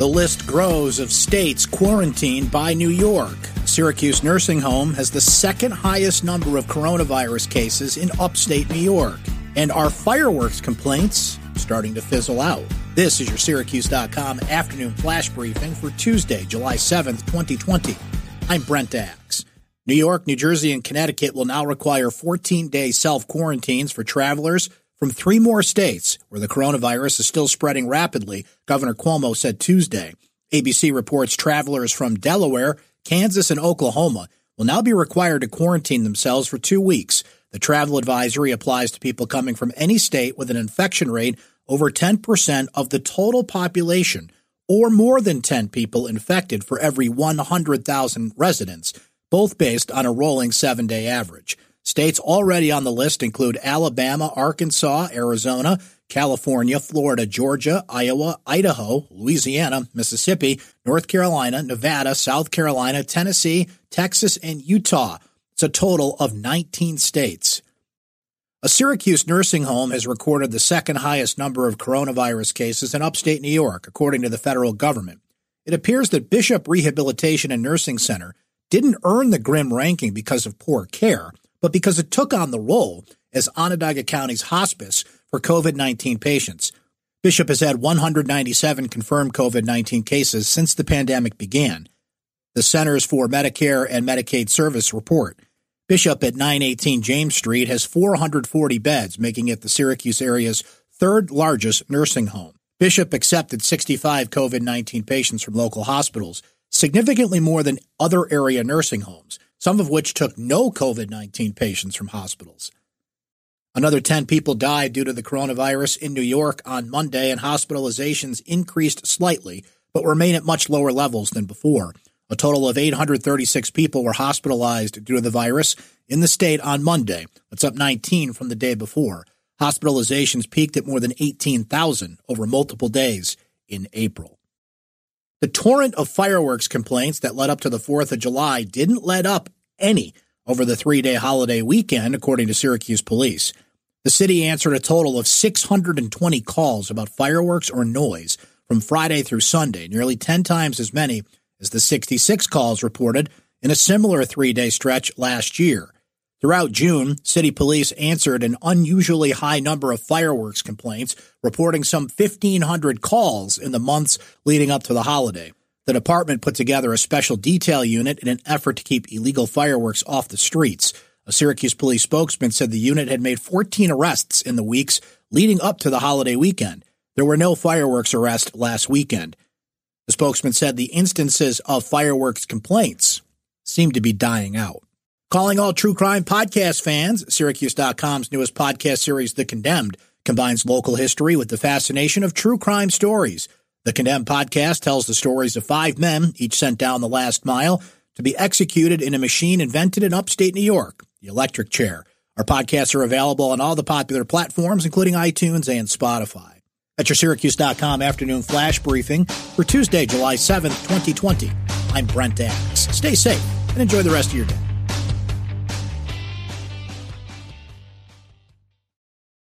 The list grows of states quarantined by New York. Syracuse Nursing Home has the second highest number of coronavirus cases in upstate New York. And our fireworks complaints starting to fizzle out? This is your Syracuse.com afternoon flash briefing for Tuesday, July 7th, 2020. I'm Brent Axe. New York, New Jersey, and Connecticut will now require 14 day self quarantines for travelers from three more states where the coronavirus is still spreading rapidly, Governor Cuomo said Tuesday. ABC reports travelers from Delaware, Kansas, and Oklahoma will now be required to quarantine themselves for two weeks. The travel advisory applies to people coming from any state with an infection rate over 10% of the total population or more than 10 people infected for every 100,000 residents, both based on a rolling seven day average. States already on the list include Alabama, Arkansas, Arizona, California, Florida, Georgia, Iowa, Idaho, Louisiana, Mississippi, North Carolina, Nevada, South Carolina, Tennessee, Texas, and Utah. It's a total of 19 states. A Syracuse nursing home has recorded the second highest number of coronavirus cases in upstate New York, according to the federal government. It appears that Bishop Rehabilitation and Nursing Center didn't earn the grim ranking because of poor care but because it took on the role as Onondaga County's hospice for COVID 19 patients. Bishop has had 197 confirmed COVID 19 cases since the pandemic began. The Centers for Medicare and Medicaid Service report. Bishop at 918 James Street has 440 beds, making it the Syracuse area's third largest nursing home. Bishop accepted 65 COVID 19 patients from local hospitals, significantly more than other area nursing homes some of which took no COVID 19 patients from hospitals. Another 10 people died due to the coronavirus in New York on Monday, and hospitalizations increased slightly, but remain at much lower levels than before. A total of 836 people were hospitalized due to the virus in the state on Monday. That's up 19 from the day before. Hospitalizations peaked at more than 18,000 over multiple days in April. The torrent of fireworks complaints that led up to the 4th of July didn't let up any over the three day holiday weekend, according to Syracuse police. The city answered a total of 620 calls about fireworks or noise from Friday through Sunday, nearly 10 times as many as the 66 calls reported in a similar three day stretch last year. Throughout June, city police answered an unusually high number of fireworks complaints, reporting some 1,500 calls in the months leading up to the holiday. The department put together a special detail unit in an effort to keep illegal fireworks off the streets. A Syracuse police spokesman said the unit had made 14 arrests in the weeks leading up to the holiday weekend. There were no fireworks arrests last weekend. The spokesman said the instances of fireworks complaints seemed to be dying out. Calling all true crime podcast fans, Syracuse.com's newest podcast series, The Condemned, combines local history with the fascination of true crime stories. The Condemned podcast tells the stories of five men, each sent down the last mile to be executed in a machine invented in upstate New York, the electric chair. Our podcasts are available on all the popular platforms, including iTunes and Spotify. At your Syracuse.com afternoon flash briefing for Tuesday, July 7th, 2020. I'm Brent Axe. Stay safe and enjoy the rest of your day.